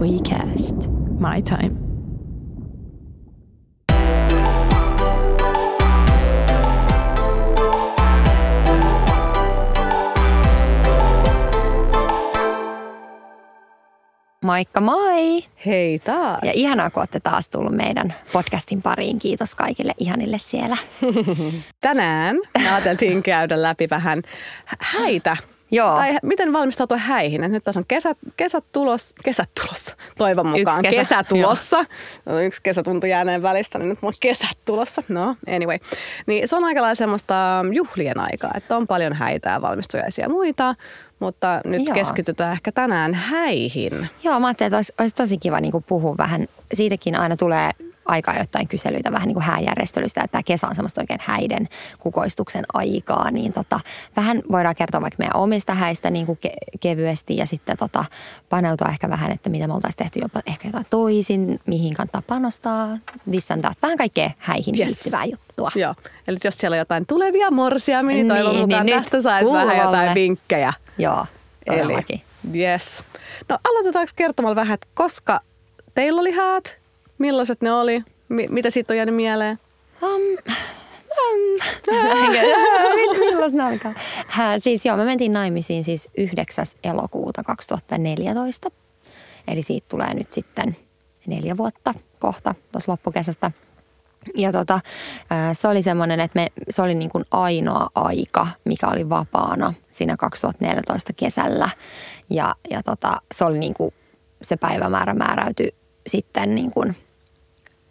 WeCast. My time. Moikka moi! Hei taas. Ja ihanaa, kun olette taas tullut meidän podcastin pariin. Kiitos kaikille ihanille siellä. Tänään me ajateltiin käydä läpi vähän häitä. Joo. Tai miten valmistautua häihin. Et nyt tässä on kesät, kesät, tulos, kesät tulossa, toivon mukaan. Yksi kesä, kesä tulossa. No, yksi kesä tuntui jääneen välistä, niin nyt mulla on kesät tulossa. No, anyway. Niin se on aika lailla semmoista juhlien aikaa, että on paljon häitä ja valmistujaisia ja muita. Mutta nyt Joo. keskitytään ehkä tänään häihin. Joo, mä ajattelin, että olisi, olisi tosi kiva niin puhua vähän. Siitäkin aina tulee aikaa jotain kyselyitä vähän niin kuin hääjärjestelystä, että tämä kesä on semmoista oikein häiden kukoistuksen aikaa, niin tota, vähän voidaan kertoa vaikka meidän omista häistä niin kuin ke- kevyesti ja sitten tota, paneutua ehkä vähän, että mitä me oltaisiin tehty jopa ehkä jotain toisin, mihin kannattaa panostaa, this and that. Vähän kaikkea häihin Yes. liittyvää juttua. Joo, eli jos siellä on jotain tulevia morsia, niin, Niin, toivon mukaan niin tästä saisi vähän jotain vinkkejä. Joo, Eli, todellakin. yes. No aloitetaanko kertomalla vähän, että koska teillä oli häät, millaiset ne oli, mi- mitä siitä on jäänyt mieleen? Um, ne alkaa? Siis joo, me mentiin naimisiin siis 9. elokuuta 2014. Eli siitä tulee nyt sitten neljä vuotta kohta tuossa loppukesästä. Ja tota, se oli semmoinen, että me, se oli niin kuin ainoa aika, mikä oli vapaana siinä 2014 kesällä. Ja, ja tota, se oli niin kuin, se päivämäärä määräytyi sitten niin kuin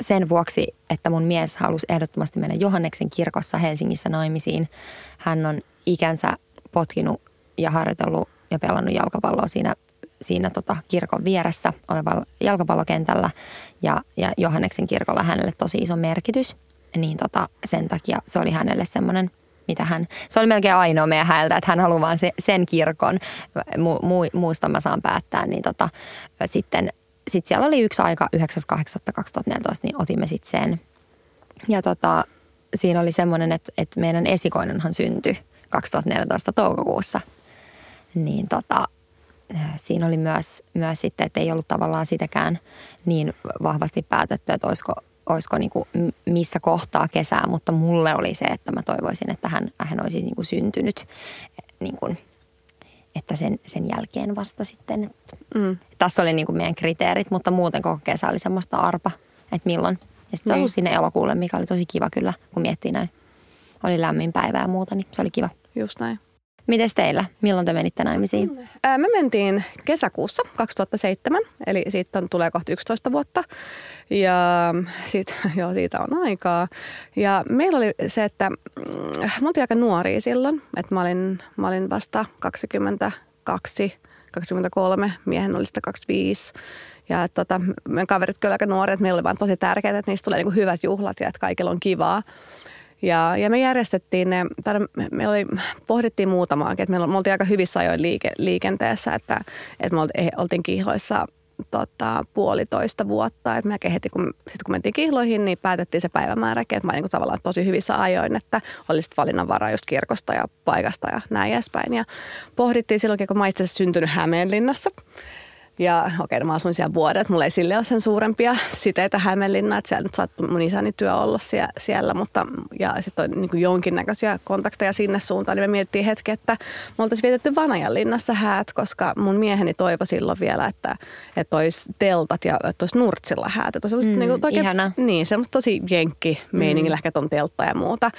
sen vuoksi, että mun mies halusi ehdottomasti mennä Johanneksen kirkossa Helsingissä naimisiin. Hän on ikänsä potkinut ja harjoitellut ja pelannut jalkapalloa siinä, siinä tota kirkon vieressä olevalla jalkapallokentällä. Ja, ja Johanneksen kirkolla hänelle tosi iso merkitys. Niin tota, sen takia se oli hänelle semmoinen mitä hän, se oli melkein ainoa meidän häältä, että hän haluaa vaan se, sen kirkon, mu, mu, muusta mä saan päättää, niin tota, sitten sit siellä oli yksi aika 9.8.2014, niin otimme sitten sen. Ja tota, siinä oli semmoinen, että, että meidän esikoinenhan syntyi 2014 toukokuussa. Niin tota, siinä oli myös, myös sitten, että ei ollut tavallaan sitäkään niin vahvasti päätetty, että olisiko, olisiko niin kuin missä kohtaa kesää, mutta mulle oli se, että mä toivoisin, että hän, hän olisi niin kuin syntynyt niin kuin, että sen, sen jälkeen vasta sitten. Mm. Tässä oli niin kuin meidän kriteerit, mutta muuten koko kesä oli semmoista arpa, että milloin. Ja sitten se Niin. ollut sinne elokuulle, mikä oli tosi kiva kyllä, kun miettii näin. Oli lämmin päivä ja muuta, niin se oli kiva. Just näin. Mites teillä? Milloin te menitte naimisiin? Me mentiin kesäkuussa 2007, eli siitä on, tulee kohta 11 vuotta. Ja siitä, joo, siitä on aikaa. Ja meillä oli se, että mm, me oltiin aika nuoria silloin. Että mä olin, mä olin vasta 22, 23, miehen oli sitten 25. Ja tota, meidän kaverit kyllä aika nuoret, meillä oli vaan tosi tärkeää, että niistä tulee niin hyvät juhlat ja että kaikilla on kivaa. Ja, ja me järjestettiin ne, me, me oli, pohdittiin muutamaankin, että me, me oltiin aika hyvissä ajoin liike, liikenteessä, että, että me oltiin, oltiin kihloissa tota, puolitoista vuotta. Et melkein heti kun, sit kun mentiin kihloihin, niin päätettiin se päivämääräkin, että mä olin niin tavallaan tosi hyvissä ajoin, että oli sitten valinnanvara just kirkosta ja paikasta ja näin edespäin. Ja pohdittiin silloin, kun mä itse asiassa syntynyt Hämeenlinnassa. Ja okei, no mä asuin siellä vuodet, että mulla ei sille ole sen suurempia siteitä Hämeenlinnaan, että siellä nyt saattoi mun isäni työ olla sie- siellä, mutta ja sitten on niin jonkinnäköisiä kontakteja sinne suuntaan, niin me mietittiin hetki, että me oltaisiin vietetty Vanajanlinnassa häät, koska mun mieheni toivo silloin vielä, että, että olisi teltat ja että olisi Nurtsilla häät. Että mm, niin kuin, ihana. Niin, semmoista tosi jenkki meiningillä, mm. ehkä on teltta ja muuta.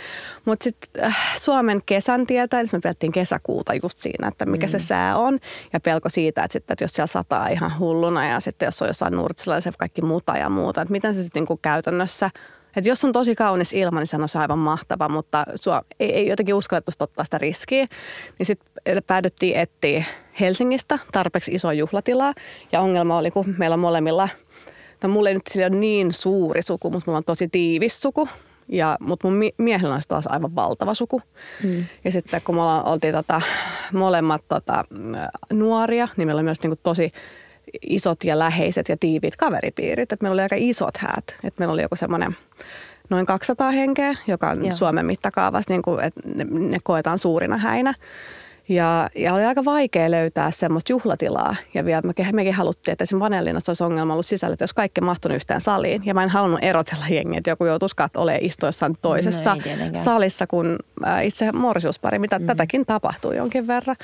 Mutta sitten äh, Suomen kesän tietää, niin me pidettiin kesäkuuta just siinä, että mikä mm. se sää on. Ja pelko siitä, että, sitten, että jos siellä sataa ihan hulluna ja sitten jos on jossain nurtsilla, niin se kaikki muta ja muuta. Että miten se sitten niinku käytännössä että jos on tosi kaunis ilma, niin se on aivan mahtava, mutta sua, ei, ei jotenkin uskallettu ottaa sitä riskiä. Niin sitten päädyttiin etsiä Helsingistä tarpeeksi isoa juhlatilaa. Ja ongelma oli, kun meillä on molemmilla, no mulla ei nyt sillä ole niin suuri suku, mutta mulla on tosi tiivis suku. Ja, mutta mun mie- miehellä on taas aivan valtava suku. Mm. Ja sitten kun me ollaan- oltiin tota, molemmat tota, nuoria, niin meillä oli myös niinku tosi isot ja läheiset ja tiiviit kaveripiirit. Et meillä oli aika isot häät. Et meillä oli joku semmoinen noin 200 henkeä, joka on Joo. Suomen mittakaavassa, niin kuin, että ne, ne koetaan suurina häinä. Ja, ja oli aika vaikea löytää semmoista juhlatilaa. Ja vielä me, mekin haluttiin, että esimerkiksi Vanellinassa olisi ongelma ollut sisällä, että jos kaikki mahtunut yhteen saliin. Ja mä en halunnut erotella jengiä, että joku joutuisi olemaan istuessaan toisessa no salissa kuin itse morsiuspari, mitä mm-hmm. tätäkin tapahtuu jonkin verran.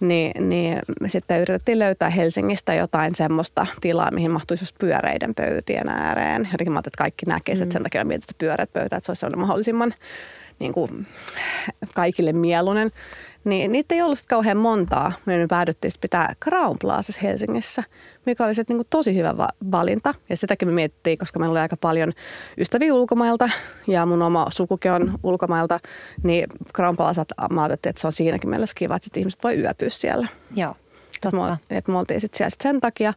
Niin, niin me sitten yritettiin löytää Helsingistä jotain semmoista tilaa, mihin mahtuisi just pyöreiden pöytien ääreen. Jotenkin mä että kaikki näkisivät, mm. että sen takia mietin että pyöreät pöytä, että se olisi mahdollisimman niin kuin, kaikille mieluinen. Niin niitä ei ollut kauhean montaa. Me päädyttiin pitää Crown Plazassa Helsingissä, mikä oli sitten niin tosi hyvä va- valinta. Ja sitäkin me mietittiin, koska meillä oli aika paljon ystäviä ulkomailta ja mun oma sukukin on ulkomailta. Niin Crown Plaza, mä että se on siinäkin mielessä kiva, että ihmiset voi yöpyä siellä. Joo. Totta. Et me oltiin sitten siellä sit sen takia.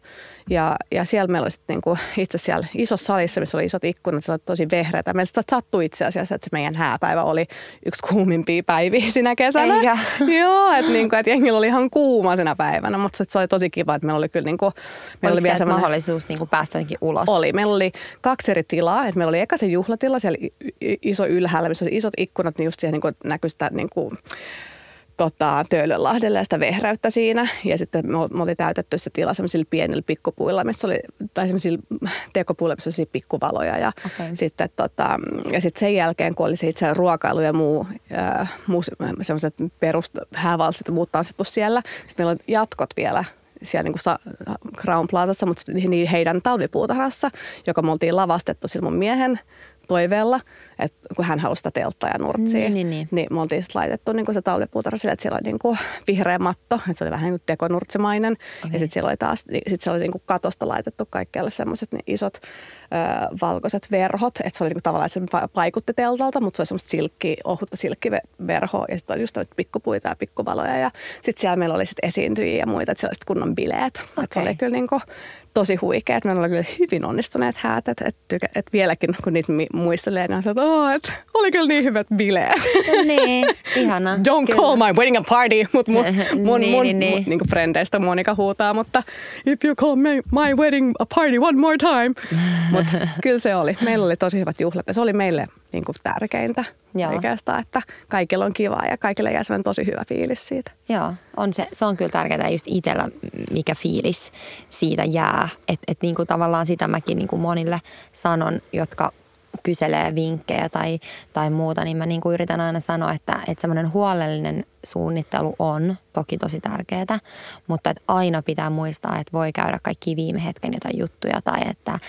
Ja, ja siellä meillä oli sit niinku, itse siellä isossa salissa, missä oli isot ikkunat, se oli tosi vehreätä. Meillä sattui itse asiassa, että se meidän hääpäivä oli yksi kuumimpia päiviä sinä kesänä. Eikä. Joo, että niinku, et jengillä oli ihan kuuma sinä päivänä, mutta se oli tosi kiva, että meillä oli kyllä niinku, meillä oli vielä mahdollisuus niinku päästä ulos? Oli. Meillä oli kaksi eri tilaa. Et meillä oli eka se juhlatila, siellä iso ylhäällä, missä oli isot ikkunat, niin just siihen niinku, näkyi sitä niinku, tota, Töölönlahdelle ja sitä vehreyttä siinä. Ja sitten me, me oli täytetty se tila sellaisilla pienillä pikkupuilla, missä oli, tai sellaisilla tekopuilla, missä oli pikkuvaloja. Ja, okay. sitten, tota, ja sitten sen jälkeen, kun oli se itse ruokailu ja muu, äh, muu semmoiset perust häävalsit ja muut tanssittu siellä, sitten meillä on jatkot vielä siellä niin kuin Crown Plazassa, mutta niin heidän talvipuutarhassa, joka me oltiin lavastettu sillä mun miehen toiveella, että kun hän halusi sitä telttaa ja nurtsia, niin, niin, niin. niin me oltiin sitten laitettu niin kuin se talvipuutarha sille, että siellä oli niin kuin vihreä matto, että se oli vähän niin kuin tekonurtsimainen. Okay. Ja sitten siellä oli taas, sit siellä oli niin kuin katosta laitettu kaikkialle semmoiset niin isot ö, valkoiset verhot, että se oli niin kuin tavallaan se paikutti teltalta, mutta se oli semmoista silkki, ohutta silkkiverhoa ja sitten oli just pikkupuita ja pikkuvaloja. Ja sitten siellä meillä oli sitten esiintyjiä ja muita, että siellä oli kunnon bileet. Okay. Että se oli kyllä niin kuin tosi huikea. Meillä oli kyllä hyvin onnistuneet häät, että et, et vieläkin kun niitä muistelee, niin on se, että oh, et, oli kyllä niin hyvät bileet. Niin, ihana. Don't kyllä. call my wedding a party, mutta mun, mun, niin, mun, niin, niin. mun niin frendeistä Monika huutaa, mutta if you call me, my wedding a party one more time. mutta kyllä se oli. Meillä oli tosi hyvät juhlat se oli meille niin kuin tärkeintä Joo. oikeastaan, että kaikilla on kivaa ja kaikille jää tosi hyvä fiilis siitä. Joo, on se, se on kyllä tärkeää just itsellä, mikä fiilis siitä jää. Että et niin kuin tavallaan sitä mäkin niin kuin monille sanon, jotka kyselee vinkkejä tai, tai muuta, niin mä niin kuin yritän aina sanoa, että, että semmoinen huolellinen suunnittelu on toki tosi tärkeää, mutta että aina pitää muistaa, että voi käydä kaikki viime hetken jotain juttuja tai että äm,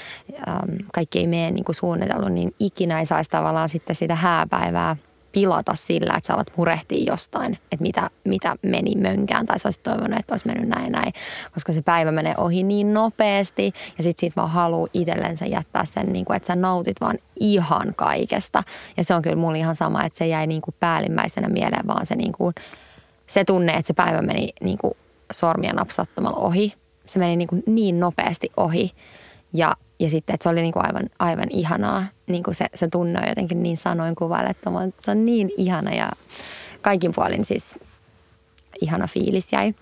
kaikki ei mene niin kuin suunnitellut, niin ikinä ei saisi tavallaan sitten sitä hääpäivää – pilata sillä, että sä alat murehtia jostain, että mitä, mitä meni mönkään tai sä olisit toivonut, että olisi mennyt näin näin, koska se päivä menee ohi niin nopeasti ja sit siitä vaan haluaa itsellensä jättää sen, niin kuin, että sä nautit vaan ihan kaikesta. Ja se on kyllä mulle ihan sama, että se jäi niin kuin päällimmäisenä mieleen vaan se, niin kuin, se tunne, että se päivä meni niin kuin sormia napsattomalla ohi. Se meni niin, kuin niin nopeasti ohi ja ja sitten, että se oli niin kuin aivan, aivan ihanaa. Niin kuin se, se tunne on jotenkin niin sanoin kuvailettava. Se on niin ihana ja kaikin puolin siis ihana fiilis jäi.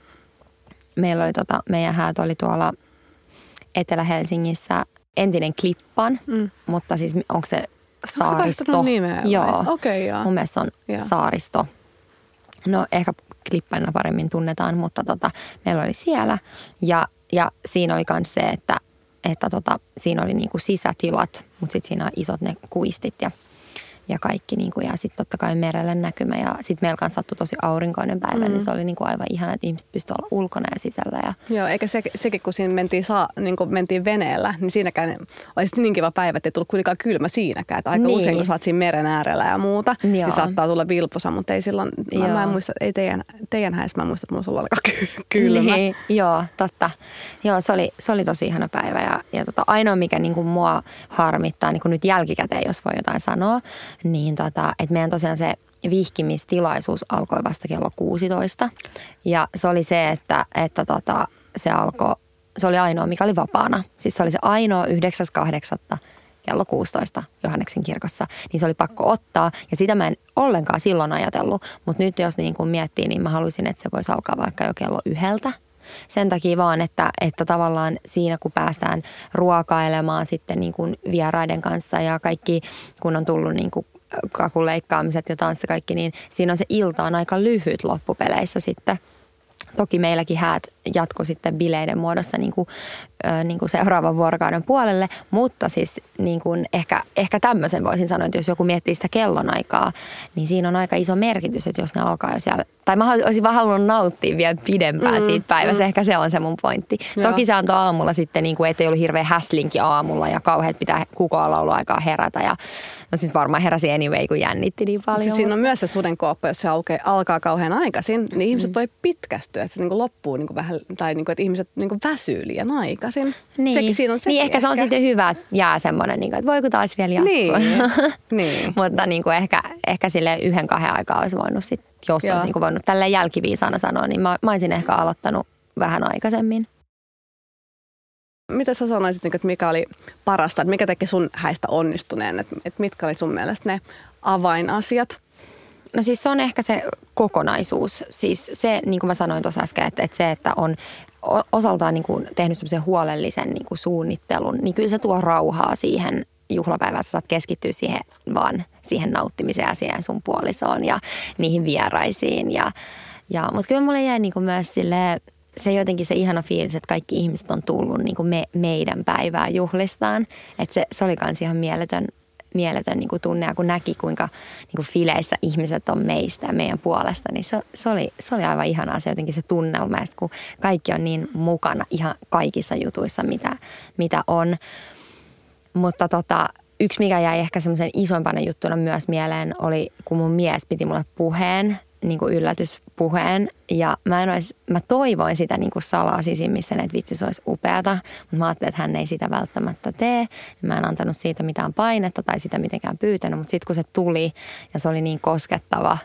Meillä oli tota, meidän häät oli tuolla Etelä-Helsingissä entinen Klippan, mm. mutta siis onko se saaristo? Onko se nimeä? Joo. Okay, joo. Mun mielestä on ja. saaristo. No ehkä Klippanina paremmin tunnetaan, mutta tota, meillä oli siellä. Ja, ja siinä oli myös se, että että tota, siinä oli niinku sisätilat, mutta sitten siinä on isot ne kuistit ja ja kaikki. Niin kuin, ja sitten totta kai merelle näkymä. Ja sitten meillä kanssa sattui tosi aurinkoinen päivä, niin mm. niin se oli niin kuin aivan ihana, että ihmiset pystyivät olla ulkona ja sisällä. Ja... Joo, eikä se, sekin, kun siinä mentiin, saa, niin kuin mentiin veneellä, niin siinäkään oli niin kiva päivä, että ei tullut kuitenkaan kylmä siinäkään. Että aika niin. usein, kun sä oot siinä meren äärellä ja muuta, niin Joo. niin saattaa tulla vilposa, mutta ei silloin, mä, mä en muista, ei teidän, teidän häissä, mä muistan, että mulla olisi ollut aika kylmä. Niin, joo, totta. Joo, se oli, se oli tosi ihana päivä ja, ja tota, ainoa, mikä niin kuin mua harmittaa niin kuin nyt jälkikäteen, jos voi jotain sanoa, niin tota, että meidän tosiaan se vihkimistilaisuus alkoi vasta kello 16. Ja se oli se, että, että tota, se alkoi, se oli ainoa, mikä oli vapaana. Siis se oli se ainoa 9.8. kello 16 Johanneksen kirkossa, niin se oli pakko ottaa. Ja sitä mä en ollenkaan silloin ajatellut, mutta nyt jos niin kuin miettii, niin mä haluaisin, että se voisi alkaa vaikka jo kello yhdeltä sen takia vaan, että, että tavallaan siinä kun päästään ruokailemaan sitten niin kuin vieraiden kanssa ja kaikki kun on tullut niin kuin kakun leikkaamiset ja tanssit kaikki, niin siinä on se ilta on aika lyhyt loppupeleissä sitten. Toki meilläkin häät jatko sitten bileiden muodossa niin kuin, niin kuin seuraavan vuorokauden puolelle, mutta siis niin kuin ehkä, ehkä tämmöisen voisin sanoa, että jos joku miettii sitä kellonaikaa, niin siinä on aika iso merkitys, että jos ne alkaa jo siellä, tai mä olisin vaan halunnut nauttia vielä pidempään mm, siitä päivästä, mm. ehkä se on se mun pointti. Joo. Toki se antoi aamulla sitten, niin kuin, ettei ollut hirveä häslinki aamulla ja kauheat pitää kukoa lauluaikaa herätä ja no siis varmaan heräsi anyway, kun jännitti niin paljon. Siis siinä on myös se sudenkooppa, jos se alkaa kauhean aikaisin, niin ihmiset mm. voi pitkästyä, että se niin kuin loppuu niin kuin vähän tai niin kuin, että ihmiset niin kuin väsyy liian aikaisin. Niin, Sekin, siinä on niin ehkä, se on sitten hyvä, että jää semmoinen, niin kuin, että voiko taas vielä jatkua. Niin, niin. Mutta niin kuin ehkä, ehkä sille yhden kahden aikaa olisi voinut sit, jos Joo. olisi niin kuin voinut tälle jälkiviisana sanoa, niin mä, mä olisin ehkä aloittanut vähän aikaisemmin. Mitä sä sanoisit, niin että mikä oli parasta, että mikä teki sun häistä onnistuneen, että mitkä oli sun mielestä ne avainasiat? No siis se on ehkä se kokonaisuus. Siis se, niin kuin mä sanoin tuossa äsken, että, että se, että on osaltaan niin kuin tehnyt semmoisen huolellisen niin kuin suunnittelun, niin kyllä se tuo rauhaa siihen juhlapäivässä saat keskittyä siihen vaan siihen nauttimiseen ja siihen sun puolisoon ja niihin vieraisiin. Ja, ja, mutta kyllä mulle jäi niin kuin myös sille, se jotenkin se ihana fiilis, että kaikki ihmiset on tullut niin kuin me, meidän päivää juhlistaan. Että se, se oli myös ihan mieletön mieletön niin kuin tunne ja kun näki kuinka niin kuin fileissä ihmiset on meistä ja meidän puolesta, niin se, se, oli, se oli aivan ihanaa se jotenkin se tunnelma, ja kun kaikki on niin mukana ihan kaikissa jutuissa, mitä, mitä on. Mutta tota, yksi, mikä jäi ehkä semmoisen isompana juttuna myös mieleen, oli kun mun mies piti mulle puheen niin kuin yllätyspuheen ja mä, en olisi, mä toivoin sitä niin kuin salaa sisimmissä, että vitsi se olisi upeata, mutta mä ajattelin, että hän ei sitä välttämättä tee. Mä en antanut siitä mitään painetta tai sitä mitenkään pyytänyt, mutta sitten kun se tuli ja se oli niin koskettava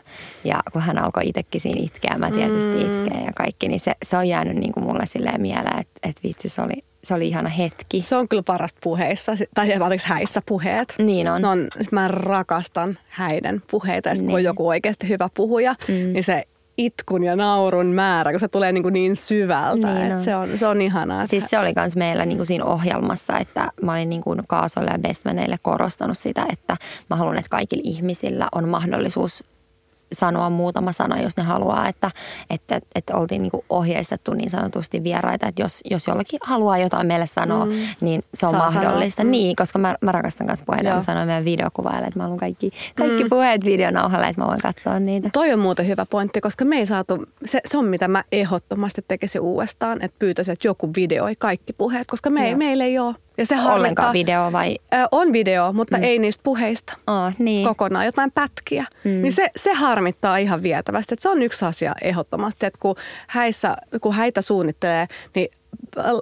ja kun hän alkoi itsekin siinä itkeä, mä tietysti mm. itkeä ja kaikki, niin se, se on jäänyt niin kuin mulle silleen mieleen, että, että vitsi se oli, se oli ihana hetki. Se on kyllä parasta puheissa, tai anteeksi häissä puheet. Niin on. on mä rakastan häiden puheita, ja niin. kun on joku oikeasti hyvä puhuja, mm. niin se itkun ja naurun määrä, kun se tulee niin, kuin niin syvältä. Niin että se, on, se on ihanaa. Siis se oli myös meillä niin kuin siinä ohjelmassa, että mä olin niin kuin Kaasolle ja Bestmaneille korostanut sitä, että mä haluan, että kaikilla ihmisillä on mahdollisuus sanoa muutama sana, jos ne haluaa, että, että, että oltiin niin ohjeistettu niin sanotusti vieraita, että jos, jos jollakin haluaa jotain meille sanoa, mm. niin se on Saa mahdollista. Sanoa. Niin, koska mä, mä rakastan myös puheita, mä sanoin meidän videokuvaajalle, että mä haluan kaikki, kaikki mm. puheet videonauhalle, että mä voin katsoa niitä. Toi on muuten hyvä pointti, koska me ei saatu, se, se on mitä mä ehdottomasti tekisin uudestaan, että pyytäisin, että joku videoi kaikki puheet, koska me ei, meillä ei ole ja se Ollenkaan video vai? Ö, on video, mutta mm. ei niistä puheista oh, niin. kokonaan, jotain pätkiä. Mm. Niin se, se harmittaa ihan vietävästi. Että se on yksi asia ehdottomasti, että kun, häissä, kun häitä suunnittelee, niin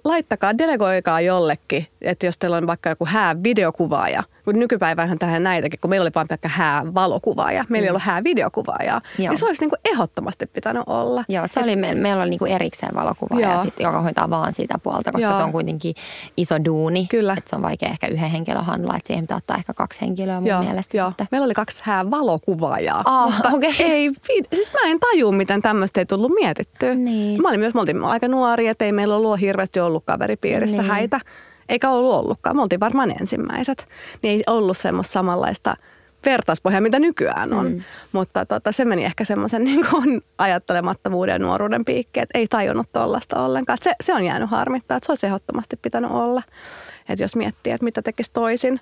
laittakaa, delegoikaa jollekin, että jos teillä on vaikka joku hää videokuvaaja, kun nykypäivänhän tähän näitäkin, kun meillä oli vain pelkkä hää valokuvaaja, meillä mm. ei ollut hää videokuvaaja, niin se olisi niin kuin ehdottomasti pitänyt olla. Joo, se Et, oli, meillä, meillä oli niin kuin erikseen valokuvaaja, sit, joka hoitaa vaan sitä puolta, koska Joo. se on kuitenkin iso duuni. Kyllä. Että se on vaikea ehkä yhden henkilön handla, että siihen pitää ottaa ehkä kaksi henkilöä mun Joo. mielestä. Joo. Sitten. Meillä oli kaksi hää valokuvaajaa, oh, mutta okay. ei, siis mä en taju, miten tämmöistä ei tullut mietittyä. Niin. Mä olin myös, me oltiin aika nuoria, että ei meillä ollut hirveästi ollut kaveripiirissä niin. häitä. Eikä ollut ollutkaan. Me oltiin varmaan ensimmäiset. Niin ei ollut semmoista samanlaista vertaispohjaa, mitä nykyään on. Mm. Mutta tota, se meni ehkä semmoisen niin kuin ajattelemattomuuden ja nuoruuden piikki, että ei tajunnut tuollaista ollenkaan. Se, se on jäänyt harmittaa, että se olisi ehdottomasti pitänyt olla. Että jos miettii, että mitä tekisi toisin.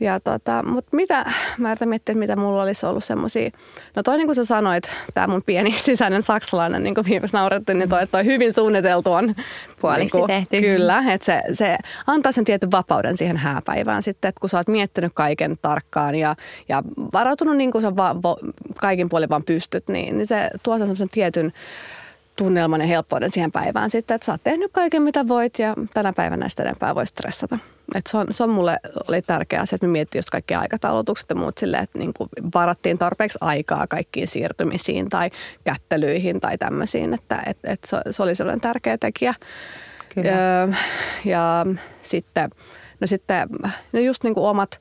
Ja tota, mutta mitä, mä yritän miettiä, mitä mulla olisi ollut semmoisia, no toi niin kuin sä sanoit, tämä mun pieni sisäinen saksalainen, niin kuin viimeksi naurettiin, niin toi, toi hyvin suunniteltu on. Puoliksi niin kuin. Kyllä, että se, se antaa sen tietyn vapauden siihen hääpäivään sitten, että kun sä oot miettinyt kaiken tarkkaan ja, ja varautunut niin kuin sä va, vo, kaikin puolin vaan pystyt, niin, niin se tuo sen tietyn tunnelman ja helppouden siihen päivään sitten, että sä oot tehnyt kaiken mitä voit ja tänä päivänä sitä enempää voi stressata. Et se, on, se on mulle oli tärkeää se, että me miettii just kaikki aikataulutukset ja muut silleen, että niin kuin varattiin tarpeeksi aikaa kaikkiin siirtymisiin tai kättelyihin tai tämmöisiin, että et, et se, se oli sellainen tärkeä tekijä. Kyllä. Ja, ja sitten, no sitten no just niin kuin omat,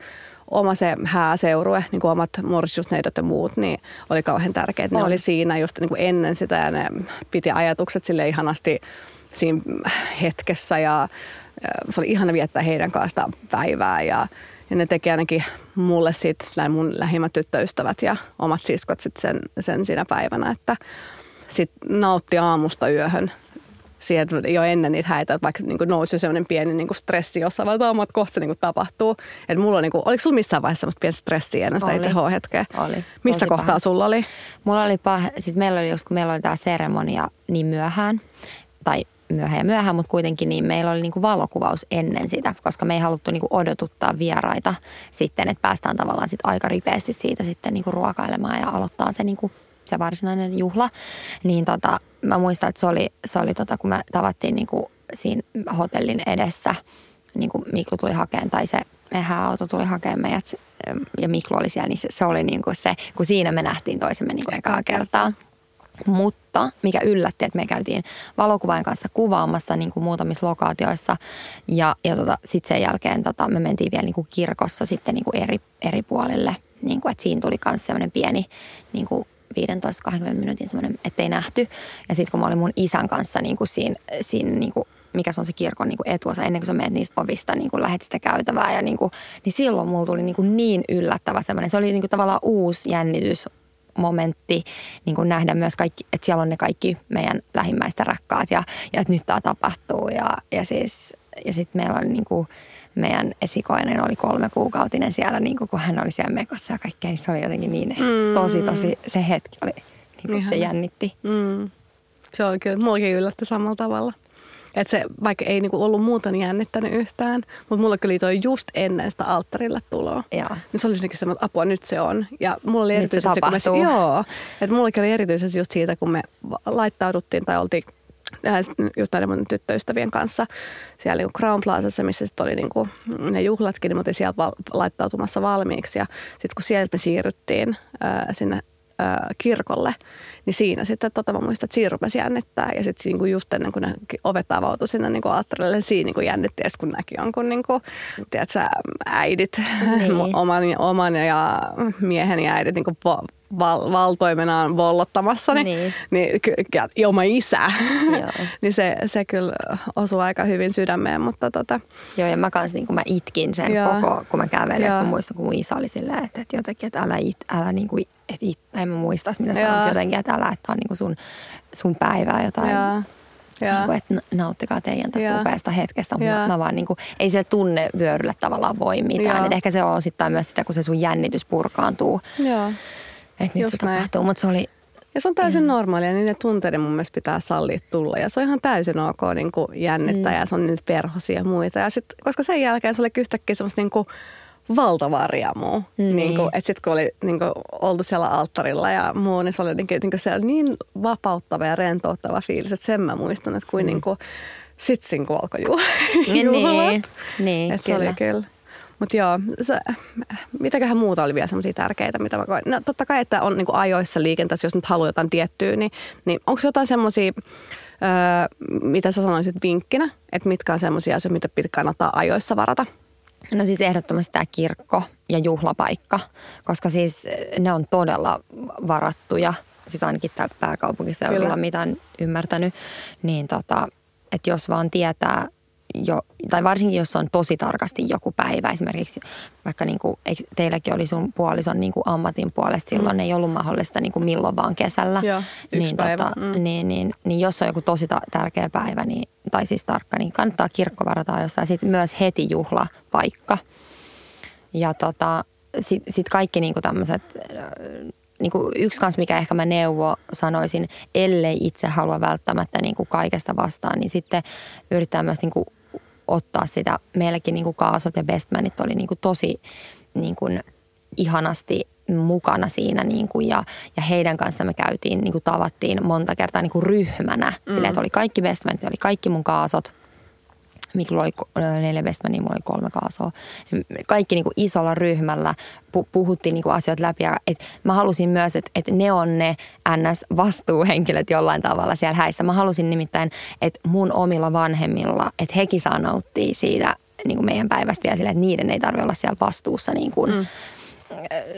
oma se hääseurue, niin kuin omat morsiusneidot ja muut, niin oli kauhean tärkeää. Ne oli siinä just niin kuin ennen sitä ja ne piti ajatukset sille ihanasti siinä hetkessä ja se oli ihana viettää heidän kanssaan päivää ja, Ja ne teki ainakin mulle sitten mun lähimmät tyttöystävät ja omat siskot sit sen, sen siinä päivänä, että sit nautti aamusta yöhön siihen jo ennen niitä häitä, että vaikka niin nousi sellainen pieni niin kuin stressi jossain vaiheessa, että kohta se niin kuin tapahtuu. Et mulla on, niin kuin, oliko sulla missään vaiheessa semmoista pientä stressiä ennen sitä itse hetkeä? Oli. Missä Tosi kohtaa paha. sulla oli? Mulla oli pah- sit meillä oli just, kun meillä oli tämä seremonia niin myöhään, tai myöhään ja myöhään, mutta kuitenkin niin meillä oli niinku valokuvaus ennen sitä, koska me ei haluttu niinku odotuttaa vieraita sitten, että päästään tavallaan sit aika ripeästi siitä sitten niinku ruokailemaan ja aloittaa se niinku se varsinainen juhla. Niin tota, mä muistan, että se oli, se oli tota, kun me tavattiin niinku siinä hotellin edessä, niin kuin Miklu tuli hakemaan tai se mehän auto tuli hakemaan meidät ja Miklu oli siellä, niin se, se oli niin kuin se, kun siinä me nähtiin toisemme niin kuin ekaa kertaa. Mutta mikä yllätti, että me käytiin valokuvaajan kanssa kuvaamassa niin kuin muutamissa lokaatioissa ja, ja tota, sitten sen jälkeen tota, me mentiin vielä niin kuin kirkossa sitten niin kuin eri, eri puolille. Niin kuin, että siinä tuli myös semmoinen pieni niin kuin 15-20 minuutin semmoinen, ettei nähty. Ja sitten kun mä olin mun isän kanssa niin kuin siinä, siinä niin kuin mikä se on se kirkon niin kuin etuosa, ennen kuin sä menet niistä ovista, niin kuin lähet sitä käytävää. Ja niin, kuin, niin silloin mulla tuli niin, kuin niin yllättävä semmoinen, se oli niin kuin tavallaan uusi jännitys momentti niin kuin nähdä myös kaikki, että siellä on ne kaikki meidän lähimmäistä rakkaat ja, ja että nyt tämä tapahtuu. Ja, ja, siis, ja sitten meillä on niin kuin, meidän esikoinen oli kolme kuukautinen siellä, niin kuin, kun hän oli siellä mekossa ja kaikkea, niin se oli jotenkin niin mm. tosi, tosi, se hetki oli, niin kuin se jännitti. Mm. Se oli kyllä, mullakin yllätti samalla tavalla. Että se, vaikka ei niinku ollut muuten jännittänyt yhtään, mutta mulle kyllä toi just ennen sitä alttarille tuloa. Joo. Niin se oli jotenkin semmoinen, että apua, nyt se on. Ja mulla oli Nyt se erityisesti, kun me, joo, että mullekin oli erityisesti just siitä, kun me laittauduttiin tai oltiin just näiden mun tyttöystävien kanssa siellä niin Crown Plazassa, missä sit oli niin kuin ne juhlatkin, niin oltiin sieltä val- laittautumassa valmiiksi. Ja sitten kun sieltä me siirryttiin äh, sinne äh, kirkolle, niin siinä sitten tota, mä muistan, että siinä rupesi jännittää. Ja sitten niin just ennen kuin ne ovet avautui sinne niin alttarille, siinä niin kuin jännitti edes, kun näki jonkun niin kuin, tiedätkö, äidit, Niin. oman, oman ja miehen ja äidit niin kuin val, valtoimenaan vollottamassa, niin, Niin. niin ja ja oma isä, Joo. niin se, se kyllä osui aika hyvin sydämeen, mutta tota, Joo, ja mä kans niin kun mä itkin sen Joo. koko, kun mä kävelin. Ja mä muistan, kun mun isä oli silleen, että, että jotenkin, että älä it, älä niin kuin, että it, en mä muista, mitä mutta jotenkin, että älä, että on niin kuin sun, sun päivää jotain. ja, ja, Niin kuin, että nauttikaa teidän tästä Joo. upeasta hetkestä. Joo. Mä, vaan niin kuin, ei se tunne vyöryllä tavallaan voi mitään. Et ehkä se on osittain myös sitä, kun se sun jännitys purkaantuu. joo. Että nyt se näin. tapahtuu. Mutta se oli, Ja se on täysin normaalia, niin ne tunteiden mun mielestä pitää sallia tulla. Ja se on ihan täysin ok niin kuin jännittää mm. ja se on nyt perhosia ja muita. Ja sit, koska sen jälkeen se oli yhtäkkiä semmoista niin kuin valtavaa riemua. Niin. Niin kuin, että sitten kun oli niin kuin, oltu siellä alttarilla ja muu, niin se oli jotenkin niin kuin siellä niin vapauttava ja rentouttava fiilis, että sen mä muistan, että kuin, mm. niin kuin sitsin kun alkoi ju- Niin, juhlat. niin, Et se oli kyllä. Mutta joo, se, mitäköhän muuta oli vielä semmoisia tärkeitä, mitä mä koin. No totta kai, että on niinku ajoissa liikenteessä, jos nyt haluaa jotain tiettyä, niin, niin onko jotain semmoisia, öö, mitä sä sanoisit vinkkinä, että mitkä on semmoisia asioita, mitä pitää kannattaa ajoissa varata? No siis ehdottomasti tämä kirkko ja juhlapaikka, koska siis ne on todella varattuja, siis ainakin täällä pääkaupunkiseudulla, Kyllä. mitä on ymmärtänyt, niin tota, että jos vaan tietää jo, tai varsinkin jos on tosi tarkasti joku päivä, esimerkiksi vaikka niin kuin, teilläkin oli sun puolison niin kuin ammatin puolesta, silloin mm. ei ollut mahdollista niin kuin milloin vaan kesällä. Joo, niin, päivä, Tota, mm. niin, niin, niin jos on joku tosi ta- tärkeä päivä, niin, tai siis tarkka, niin kannattaa kirkko varata jossain. Sitten myös heti juhlapaikka. Ja tota, sitten sit kaikki niinku tämmöiset, niinku yksi kans mikä ehkä mä neuvo sanoisin, ellei itse halua välttämättä niinku kaikesta vastaan, niin sitten yrittää myös niinku ottaa sitä. Meilläkin niinku kaasot ja bestmanit oli niinku tosi niinku ihanasti mukana siinä niin kuin, ja, ja heidän kanssa me käytiin, niin kuin tavattiin monta kertaa niin kuin ryhmänä. Mm. Silleen, että oli kaikki bestmanit, oli kaikki mun kaasot. Miklulla oli neljä bestmania, mulla oli kolme kaasoa. Kaikki niin kuin isolla ryhmällä pu- puhuttiin niin kuin asioita läpi. Ja et mä halusin myös, että et ne on ne NS-vastuuhenkilöt jollain tavalla siellä häissä. Mä halusin nimittäin, että mun omilla vanhemmilla, että hekin saa nauttia siitä niin kuin meidän päivästä vielä sillä, että niiden ei tarvitse olla siellä vastuussa niin kuin, mm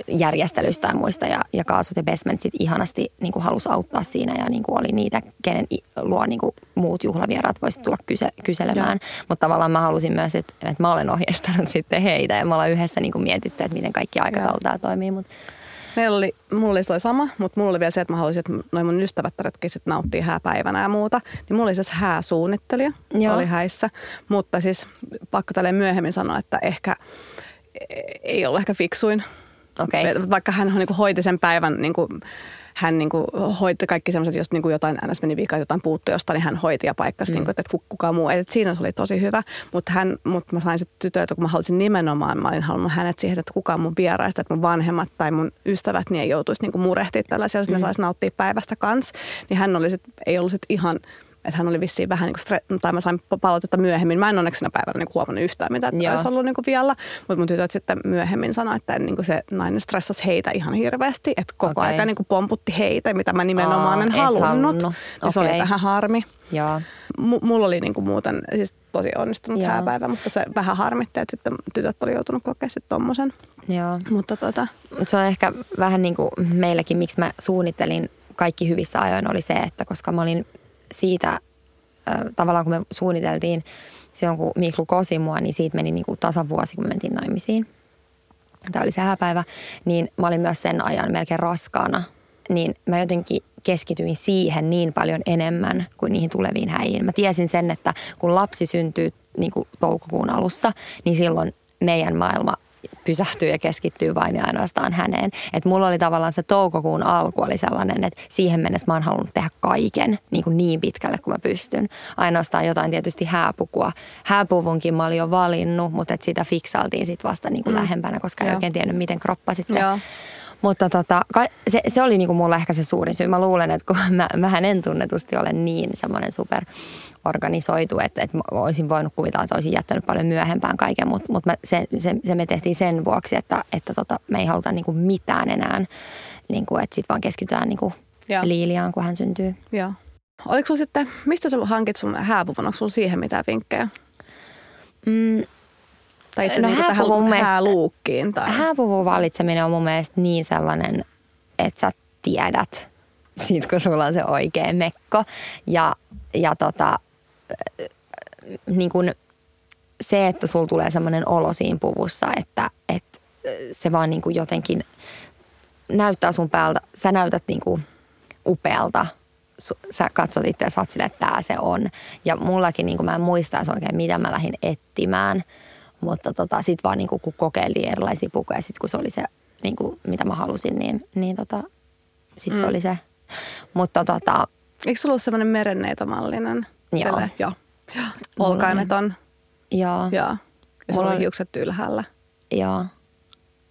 järjestelyistä ja muista ja, ja kaasut ja bestment sit ihanasti niin kuin halusi auttaa siinä ja niin kuin oli niitä, kenen luo niin kuin muut juhlavieraat voisivat tulla kyse, kyselemään. Mutta tavallaan mä halusin myös, että, että mä olen ohjeistanut sitten heitä ja me ollaan yhdessä niin kuin mietitty, että miten kaikki aikataulut toimii. Mutta Meillä oli, mulla oli toi sama, mutta mulla oli vielä se, että mä haluaisin, että noin mun ystävät sit nauttii hääpäivänä ja muuta. Niin mulla oli siis hääsuunnittelija, Joo. oli häissä. Mutta siis pakko tälle myöhemmin sanoa, että ehkä ei ollut ehkä fiksuin. Okay. Vaikka hän niin hoiti sen päivän niin kuin, hän niin kuin hoiti kaikki semmoiset, jos niin kuin jotain ns. meni viikko, jotain puuttui jostain, niin hän hoiti ja paikkasi, mm. niin kuin, että kukaan muu. Että siinä se oli tosi hyvä, mutta hän, mutta mä sain sitten tytöitä, kun mä halusin nimenomaan, mä olin halunnut hänet siihen, että kukaan mun vieraista, että mun vanhemmat tai mun ystävät, niin ei joutuisi niin kuin murehtia tällaisia, jos mm. ne saisi nauttia päivästä kanssa. Niin hän oli sit, ei ollut sit ihan että hän oli vissiin vähän niin kuin stre- tai mä sain palautetta myöhemmin. Mä en onneksi sinä päivänä niin huomannut yhtään mitä että olisi ollut niin kuin vielä, mutta mun tytöt sitten myöhemmin sanoi, että niin kuin se nainen stressasi heitä ihan hirveästi, että koko okay. ajan niin kuin pomputti heitä, mitä mä nimenomaan Aa, en halunnut. halunnut. Okay. se oli vähän harmi. Ja. M- mulla oli niin kuin muuten siis tosi onnistunut Joo. hääpäivä, mutta se vähän harmitti, että sitten tytöt oli joutunut kokea sitten tommosen. Joo. Mutta tota. Se on ehkä vähän niin kuin meilläkin, miksi mä suunnittelin kaikki hyvissä ajoin oli se, että koska mä olin siitä tavallaan kun me suunniteltiin silloin kun Miklu kosi mua, niin siitä meni niin kuin tasan vuosi, kun me mentiin naimisiin. Tämä oli se hääpäivä. Niin mä olin myös sen ajan melkein raskaana. Niin mä jotenkin keskityin siihen niin paljon enemmän kuin niihin tuleviin häihin. Mä tiesin sen, että kun lapsi syntyy niin kuin toukokuun alussa, niin silloin meidän maailma pysähtyy ja keskittyy vain ja ainoastaan häneen. Et mulla oli tavallaan se toukokuun alku oli sellainen, että siihen mennessä mä oon halunnut tehdä kaiken niin, kuin niin pitkälle kuin mä pystyn. Ainoastaan jotain tietysti hääpukua. Hääpuvunkin mä olin jo valinnut, mutta et sitä fiksailtiin sitten vasta niin kuin mm. lähempänä, koska Joo. ei oikein tiennyt, miten kroppa sitten Joo. Mutta tota, se, se oli niinku mulla ehkä se suurin syy. Mä luulen, että kun mä, mähän en tunnetusti ole niin semmoinen super organisoitu, että, että olisin voinut kuvitella, että olisin jättänyt paljon myöhempään kaiken, mutta, mutta se, se, se, me tehtiin sen vuoksi, että, että tota, me ei haluta niinku mitään enää, niinku, että sitten vaan keskitytään niinku Liiliaan, kun hän syntyy. Joo. Oliko sun sitten, mistä sä hankit sun hääpuvun? Onko sulla siihen mitään vinkkejä? Mm, tai itse no, niin tähän hääluukkiin? Tai... Hääpuvun valitseminen on mun mielestä niin sellainen, että sä tiedät siitä, kun sulla on se oikea mekko. Ja, ja tota, niin kun se, että sulla tulee sellainen olo siinä puvussa, että, että se vaan niin kuin jotenkin näyttää sun päältä, sä näytät niin kuin upealta sä katsot itse ja sille, että tämä se on. Ja mullakin niin kuin mä en muista oikein, mitä mä lähdin etsimään. Mutta tota, sitten vaan niin kuin, kun kokeiltiin erilaisia pukuja, sitten kun se oli se, niin kuin, mitä mä halusin, niin, niin tota, sitten mm. se oli se. Mutta tota... Eikö sulla ollut semmoinen merenneito-mallinen? Joo. Selle, joo. Olkaimeton. Joo. Joo. Ja sulla oli hiukset ylhäällä. Joo,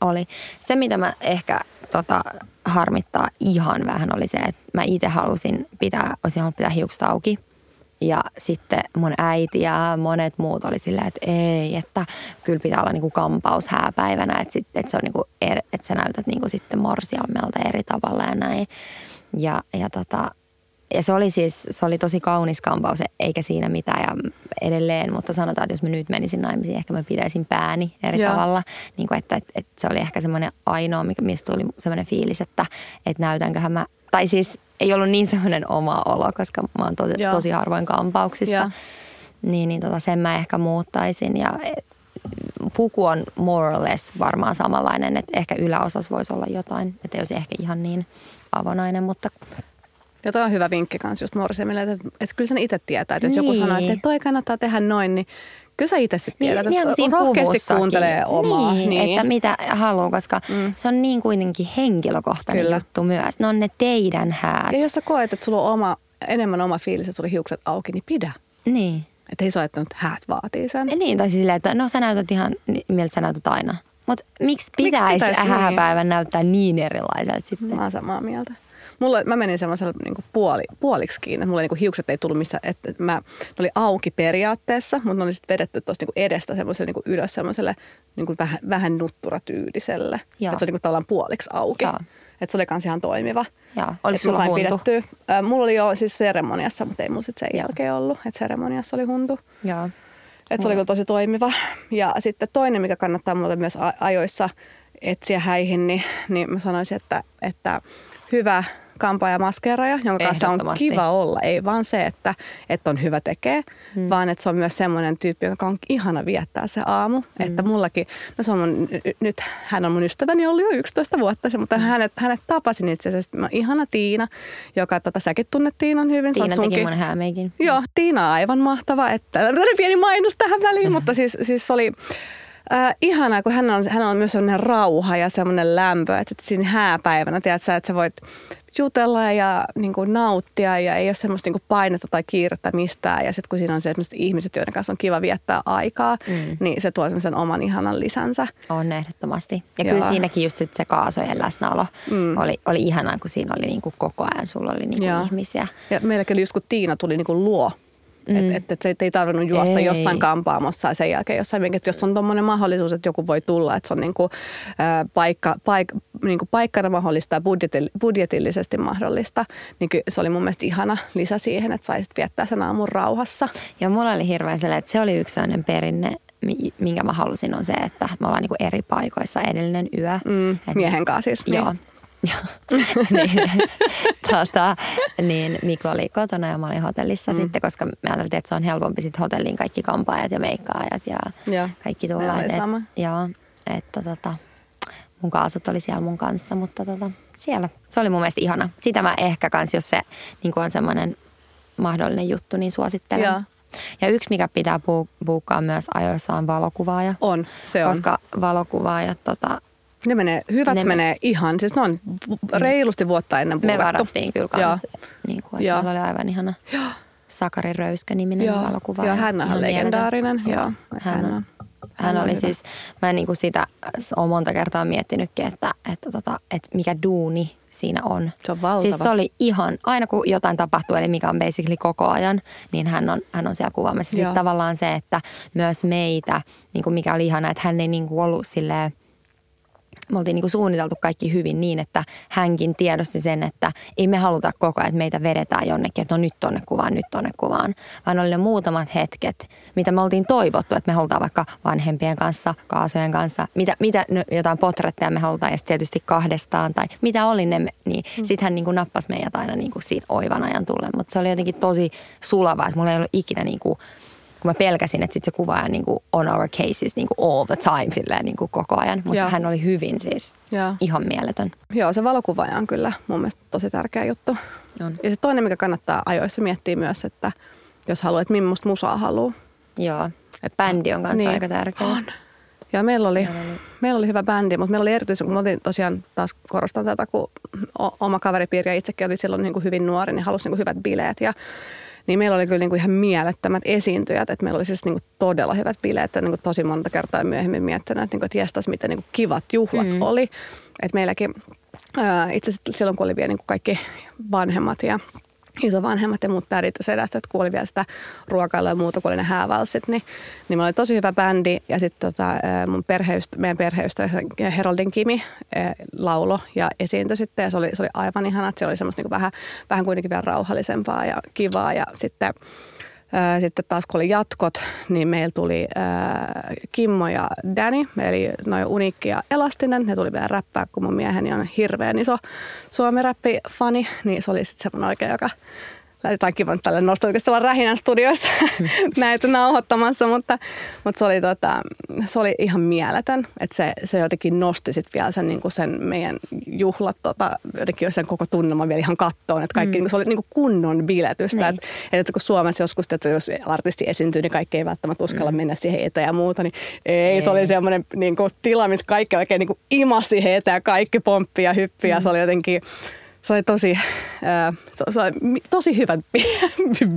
oli. Se, mitä mä ehkä tota, harmittaa ihan vähän oli se, että mä itse halusin pitää, olisin halunnut pitää hiukset auki. Ja sitten mun äiti ja monet muut oli silleen, että ei, että kyllä pitää olla niinku kampaus hääpäivänä, että, sit, että, se on niinku er, että sä näytät niinku sitten morsiammelta eri tavalla ja näin. Ja, ja, tota, ja se oli siis, se oli tosi kaunis kampaus, eikä siinä mitään ja edelleen, mutta sanotaan, että jos mä nyt menisin naimisiin, ehkä mä pitäisin pääni eri Joo. tavalla. Niin kuin, että, että, että, se oli ehkä semmoinen ainoa, mistä tuli semmoinen fiilis, että, että näytänköhän mä, tai siis ei ollut niin semmoinen oma olo, koska mä oon tosi, tosi harvoin kampauksissa. Joo. Niin, niin tota, sen mä ehkä muuttaisin ja e, puku on more or less varmaan samanlainen, että ehkä yläosassa voisi olla jotain, että ei olisi ehkä ihan niin avonainen, mutta ja toi on hyvä vinkki kanssa just morsiamille, että, että kyllä sen itse tietää. Että jos niin. joku sanoo, että toi kannattaa tehdä noin, niin kyllä sä itse sitten tiedät, niin, että niin rohkeasti kuuntelee omaa. Niin, niin, että mitä haluaa, koska mm. se on niin kuitenkin henkilökohtainen kyllä. juttu myös. Ne on ne teidän häät. Ja jos sä koet, että sulla on oma, enemmän oma fiilis, että sulla hiukset auki, niin pidä. Niin. Että ei saa, että häät vaatii sen. Niin, tai siis silleen, että no sä näytät ihan miltä sä näytät aina. Mutta miksi pitäisi, pitäisi hääpäivän niin? näyttää niin erilaiselta sitten? Mä oon samaa mieltä. Mulla, mä menin semmoisella niin puoli, puoliksi kiinni, että mulla niin hiukset ei tullut missä, että mä, ne oli auki periaatteessa, mutta ne oli sitten vedetty tuosta niin edestä semmoiselle niin ylös semmoiselle niin vähän, vähän nutturatyyliselle. Että se oli niin tavallaan puoliksi auki. Joo. Että se oli kans ihan toimiva. Joo. Oliko sulla sain huntu? Pidettyä. Äh, mulla oli jo siis seremoniassa, mutta ei mulla sitten sen Joo. jälkeen ollut. Että seremoniassa oli huntu. Joo. Että se oli kyllä tosi toimiva. Ja sitten toinen, mikä kannattaa mulle myös ajoissa etsiä häihin, niin, niin mä sanoisin, että, että hyvä kampa ja maskeeraja, jonka kanssa on kiva olla. Ei vaan se, että, että on hyvä tekee, hmm. vaan että se on myös semmoinen tyyppi, joka on ihana viettää se aamu. Hmm. Että mullakin, no se on mun, nyt hän on mun ystäväni ollut jo 11 vuotta, mutta hmm. hänet, hänet tapasin itse asiassa. Mä, ihana Tiina, joka tota, säkin tunnet Tiinan hyvin. Tiina teki sunkin. mun häämeikin. Joo, Tiina on aivan mahtava. Että, pieni mainos tähän väliin, mutta siis, siis oli Äh, ihanaa, kun hän on, hän on myös sellainen rauha ja semmoinen lämpö, että, että siinä hääpäivänä, tiedät sä, että sä voit jutella ja niin kuin, nauttia ja ei ole semmoista niin kuin, painetta tai kiirettä mistään. Ja sitten kun siinä on se, ihmiset, joiden kanssa on kiva viettää aikaa, mm. niin se tuo semmoisen oman ihanan lisänsä. On ehdottomasti. Ja Joo. kyllä siinäkin just se kaasojen läsnäolo mm. oli, oli ihanaa, kun siinä oli niin kuin, koko ajan, sulla oli niin kuin, ihmisiä. Ja meilläkin oli just kun Tiina tuli niin kuin, luo Mm. Että et, et se ei tarvinnut juosta ei. jossain kampaamossa ja sen jälkeen jossain, että jos on tuommoinen mahdollisuus, että joku voi tulla, että se on niinku, ä, paikka, paik, niinku paikkana mahdollista ja budjetil, budjetillisesti mahdollista, niin se oli mun mielestä ihana lisä siihen, että saisit viettää sen aamun rauhassa. Ja mulla oli hirveän sellainen, että se oli yksi sellainen perinne, minkä mä halusin, on se, että me ollaan niinku eri paikoissa edellinen yö. Mm, miehen kanssa siis. Joo. Niin niin, tota, niin Mikko oli kotona ja mä olin hotellissa mm. sitten, koska me ajattelin, että se on helpompi sitten hotelliin kaikki kampaajat ja meikkaajat ja, ja kaikki tulla. Et, sama. joo, että tota, mun kaasut oli siellä mun kanssa, mutta tota, siellä. Se oli mun mielestä ihana. Sitä mä ehkä kans, jos se niin on semmoinen mahdollinen juttu, niin suosittelen. Ja. Ja yksi, mikä pitää puukkaa myös ajoissa on valokuvaaja. On, se on. Koska valokuvaajat tota, ne menee, hyvät ne menee ihan, siis ne on reilusti vuotta ennen puhuttu. Me varattiin kyllä kanssa, niin kuin, että oli aivan ihana. Joo. Sakari Röyskä-niminen Joo. valokuva. Joo, hän on legendaarinen. Joo, hän, hän on. Hän, hän oli hyvä. siis, mä niin kuin sitä olen monta kertaa miettinytkin, että, että, tota, että mikä duuni siinä on. Se on valtava. Siis se oli ihan, aina kun jotain tapahtuu, eli mikä on basically koko ajan, niin hän on, hän on siellä kuvaamassa. Sitten tavallaan se, että myös meitä, niin kuin mikä oli ihana, että hän ei niin kuin ollut silleen, me oltiin niin suunniteltu kaikki hyvin niin, että hänkin tiedosti sen, että ei me haluta koko ajan, että meitä vedetään jonnekin, että no nyt tonne kuvaan, nyt tonne kuvaan. Vaan oli ne muutamat hetket, mitä me oltiin toivottu, että me halutaan vaikka vanhempien kanssa, kaasojen kanssa, mitä, mitä no, jotain potretteja me halutaan ja tietysti kahdestaan tai mitä oli ne, niin mm. sitten hän niin kuin nappasi meidät aina niin kuin siinä oivan ajan tullen. Mutta se oli jotenkin tosi sulava, että mulla ei ollut ikinä niin kuin kun mä pelkäsin, että sit se kuvaaja niin kuin on our cases niin kuin all the time silleen niin kuin koko ajan. Mutta Joo. hän oli hyvin siis Joo. ihan mieletön. Joo, se valokuvaaja on kyllä mun mielestä tosi tärkeä juttu. On. Ja se toinen, mikä kannattaa ajoissa miettiä myös, että jos haluat, että millaista musaa haluaa. Joo, että bändi on kanssa niin, aika tärkeä. On. Ja meillä oli, meillä oli, meillä oli hyvä bändi, mutta meillä oli erityisen, kun mä tosiaan taas korostan tätä, kun oma kaveripiiri ja itsekin oli silloin niin kuin hyvin nuori, niin halusi niin kuin hyvät bileet. Ja niin meillä oli kyllä niin kuin ihan mielettömät esiintyjät, että meillä oli siis niin kuin todella hyvät bileet, että niin kuin tosi monta kertaa myöhemmin miettinyt, että, niin kuin, että jestas, miten niin kuin kivat juhlat mm. oli. Että meilläkin itse asiassa silloin, kun oli vielä niin kuin kaikki vanhemmat ja isovanhemmat ja muut ja sedät, että kuoli vielä sitä ruokailua ja muuta, kun oli ne häävalssit, niin, niin oli tosi hyvä bändi. Ja sitten tota, mun perheystä, meidän perheystä Heroldin Kimi laulo ja esiintyi sitten. Ja se oli, se oli aivan ihana, että se oli semmoista niin vähän, vähän kuitenkin vielä rauhallisempaa ja kivaa. Ja sitten sitten taas kun oli jatkot, niin meillä tuli Kimmo ja Danny, eli noin Uniikki ja Elastinen. Ne tuli vielä räppää, kun mun mieheni on hirveän iso suomi-räppi-fani, niin se oli sitten semmoinen oikein, joka laitetaan kivan tälle nostalgisella olla Rähinän studioissa näitä nauhoittamassa, mutta, mutta se, oli tota, se oli ihan mieletön, että se, se jotenkin nosti sit vielä sen, niin sen meidän juhlat, tota, jotenkin sen koko tunnelma vielä ihan kattoon, että kaikki, mm. niin se oli niin kunnon biletystä, niin. että, että kun Suomessa joskus, että jos artisti esiintyy, niin kaikki ei välttämättä uskalla mm. mennä siihen eteen ja muuta, niin ei, ei. se oli semmoinen niin tila, missä kaikki oikein niin imasi siihen eteen ja kaikki pomppi ja hyppi ja mm. se oli jotenkin se oli tosi, äh, oli tosi hyvät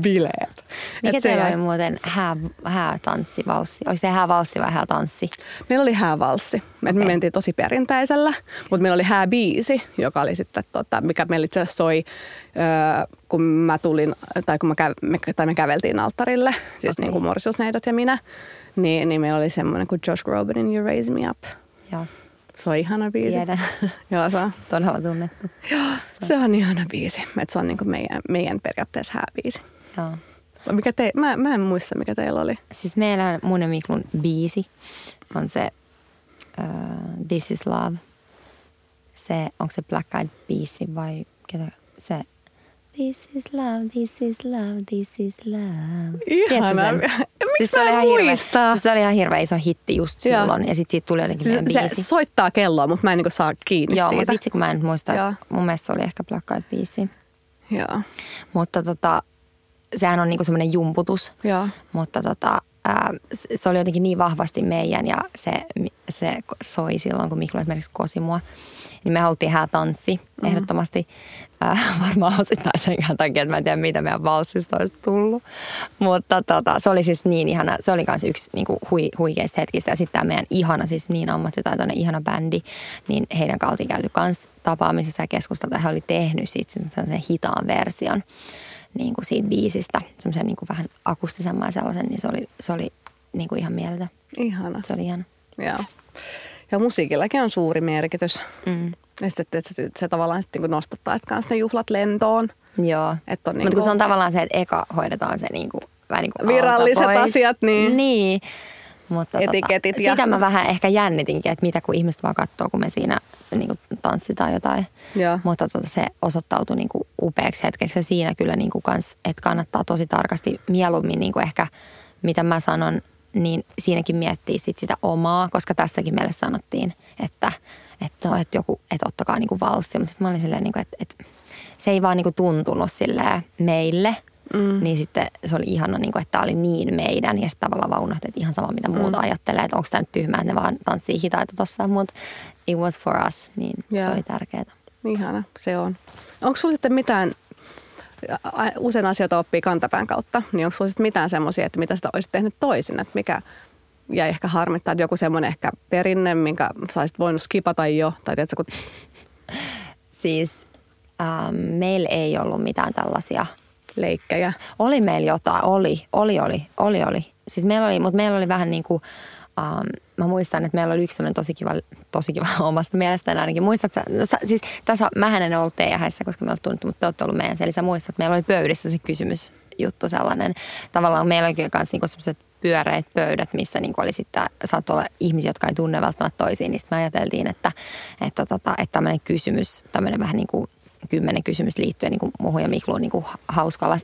bileet. Mikä Et teillä oli muuten hää, häätanssi, valssi? Oliko se häävalssi vai häätanssi? Meillä oli häävalssi. Okay. Me mentiin tosi perinteisellä, mutta meillä oli hääbiisi, joka oli sitten, tota, mikä meillä itse asiassa soi, äh, kun mä tulin, tai kun mä, käv, me, tai me käveltiin alttarille, siis okay. niin kuin Morsiusneidot ja minä, niin, niin meillä oli semmoinen kuin Josh Grobanin You Raise Me Up. Joo. Se on ihana biisi. Tiedän. Joo, se on. Todella tunnettu. Joo, se, se on ihana biisi. Että se on niinku meidän, meidän periaatteessa hääbiisi. Joo. Mikä te, mä, mä en muista, mikä teillä oli. Siis meillä on mun ja Miklun biisi. On se uh, This is Love. Se, onko se Black Eyed Peas vai ketä se This is love, this is love, this is love. Ihana. Miksi se mä oli en ihan hirveä, muista? siis se oli ihan hirveä iso hitti just Joo. silloin. Ja sitten siitä tuli jotenkin meidän Se, biisi. se soittaa kelloa, mutta mä en niinku saa kiinni Joo, siitä. mutta vitsi kun mä en muista. Joo. Mun mielestä se oli ehkä Black Eyed Peas. Joo. Mutta tota, sehän on niinku semmoinen jumputus. Joo. Mutta tota, ää, se oli jotenkin niin vahvasti meidän ja se, se soi silloin, kun Miklu esimerkiksi kosi mua. Niin me haluttiin häätanssi mm-hmm. ehdottomasti. Ää, varmaan osittain sen takia, että mä en tiedä, mitä meidän valssista olisi tullut. Mutta tota, se oli siis niin ihana. Se oli myös yksi niin kuin hui, huikeista hetkistä. Ja sitten tämä meidän ihana, siis niin ammattitaitoinen ihana bändi, niin heidän kautta oltiin käyty kans tapaamisessa ja keskusteltu. Ja he oli tehnyt siitä sen hitaan version niin kuin siitä biisistä, semmoisen niin kuin vähän akustisemman sellaisen, niin se oli, se oli niin kuin ihan mieltä. Ihana. Se oli ihan, Joo. Ja musiikillakin on suuri merkitys. mm. Ja sitten, että se, se tavallaan sitten niin nostattaa sitten kanssa ne juhlat lentoon. joo. Että on Mutta niinku- kun se on tavallaan se, että eka hoidetaan se niin kuin, vähän niin kuin Viralliset pois. asiat, niin. Niin. Mutta Etiketit tota, ja- sitä mä vähän ehkä jännitinkin, että mitä kun ihmiset vaan katsoo, kun me siinä niin kuin tanssitaan jotain. Joo. Mutta tota, se osoittautui niin kuin upeaksi hetkeksi ja siinä kyllä niin kuin kans, että kannattaa tosi tarkasti mieluummin niin kuin ehkä, mitä mä sanon, niin siinäkin miettii sit sitä omaa, koska tässäkin meille sanottiin, että, että, no, että joku, että ottakaa niin kuin valssia. Mutta sitten mä olin silleen, niin kuin, että, että se ei vaan niin kuin tuntunut silleen meille, Mm. Niin sitten se oli ihana, niin kuin, että tämä oli niin meidän. Ja sitten tavallaan vaan unohti, että ihan sama mitä muuta mm. ajattelee. Että onko tämä nyt tyhmää, että ne vaan tanssii hitaita tuossa. Mutta it was for us, niin Joo. se oli tärkeää. Ihana, se on. Onko sulla sitten mitään, usein asioita oppii kantapään kautta, niin onko sulla sitten mitään semmoisia, että mitä sitä olisit tehnyt toisin, että mikä jäi ehkä harmittaa, että joku semmoinen ehkä perinne, minkä sä olisit voinut skipata jo, tai tiedätkö, kun Siis ähm, meillä ei ollut mitään tällaisia. leikkejä. Oli meillä jotain, oli, oli, oli, oli, oli. Siis meillä oli, mutta meillä oli vähän niin kuin, ähm, mä muistan, että meillä oli yksi tosi kiva, tosi kiva omasta mielestäni ainakin. Muistat sä, no, sä siis tässä, mähän en ollut teidän häissä, koska me olette tunnettu, mutta te olette ollut meidän. Eli sä muistat, että meillä oli pöydissä se kysymys juttu sellainen. Tavallaan meillä oli myös niinku sellaiset pyöreät pöydät, missä niinku oli sitten, saattoi olla ihmisiä, jotka ei tunne välttämättä toisiin, niin sitten me ajateltiin, että, että, tota, että tämmöinen kysymys, tämmöinen vähän niin kuin kymmenen kysymys liittyen niin kuin muuhun ja Mikluun niin kuin hauskalla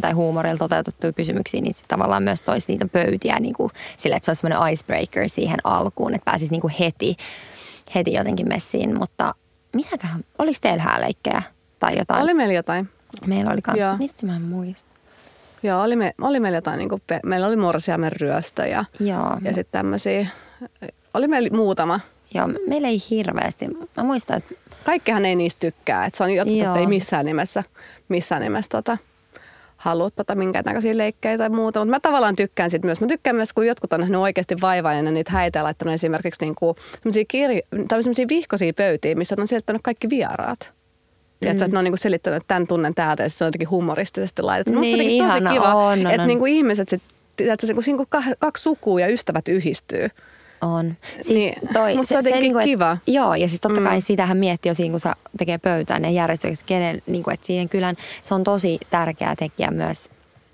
tai huumorilla toteutettuja kysymyksiä, niin sit tavallaan myös toisi niitä pöytiä niin kuin, sille, että se olisi semmoinen icebreaker siihen alkuun, että pääsisi niin kuin heti, heti jotenkin messiin. Mutta mitäköhän, oliko teillä hääleikkejä tai jotain? Oli meillä jotain. Meillä oli Joo. kanssa, mistä mä en muista. Joo, oli, me, oli meillä jotain, niin kuin, meillä oli morsiamen ryöstö ja, Joo, ja sitten tämmöisiä, oli meillä muutama. joo, meillä ei hirveästi. Mä muistan, että Kaikkihan ei niistä tykkää, että se on jotkut, ei missään nimessä, missään nimessä tota, halua tota minkäännäköisiä leikkejä tai muuta. Mutta mä tavallaan tykkään sit myös. Mä tykkään myös, kun jotkut on nähnyt oikeasti vaivaa ja niitä häitä ja laittanut esimerkiksi niinku, sellaisia vihkoisia pöytiä, missä on selittänyt kaikki vieraat. Mm. Että ne on niinku selittänyt, että tämän tunnen täältä ja se on jotenkin humoristisesti laitettu. Musta se on Niin, tosi kiva, että on. niinku ihmiset sit, tiedätkö, se, kun kaksi sukua ja ystävät yhdistyy. On. Siis Niin, musta se on jotenkin niinku, et- kiva. Joo, ja siis totta kai Mm. sitähän miettii jo siinä, kun sä tekee pöytään ne järjestykset, kenen, niin kuin, että siihen kylän se on tosi tärkeä tekijä myös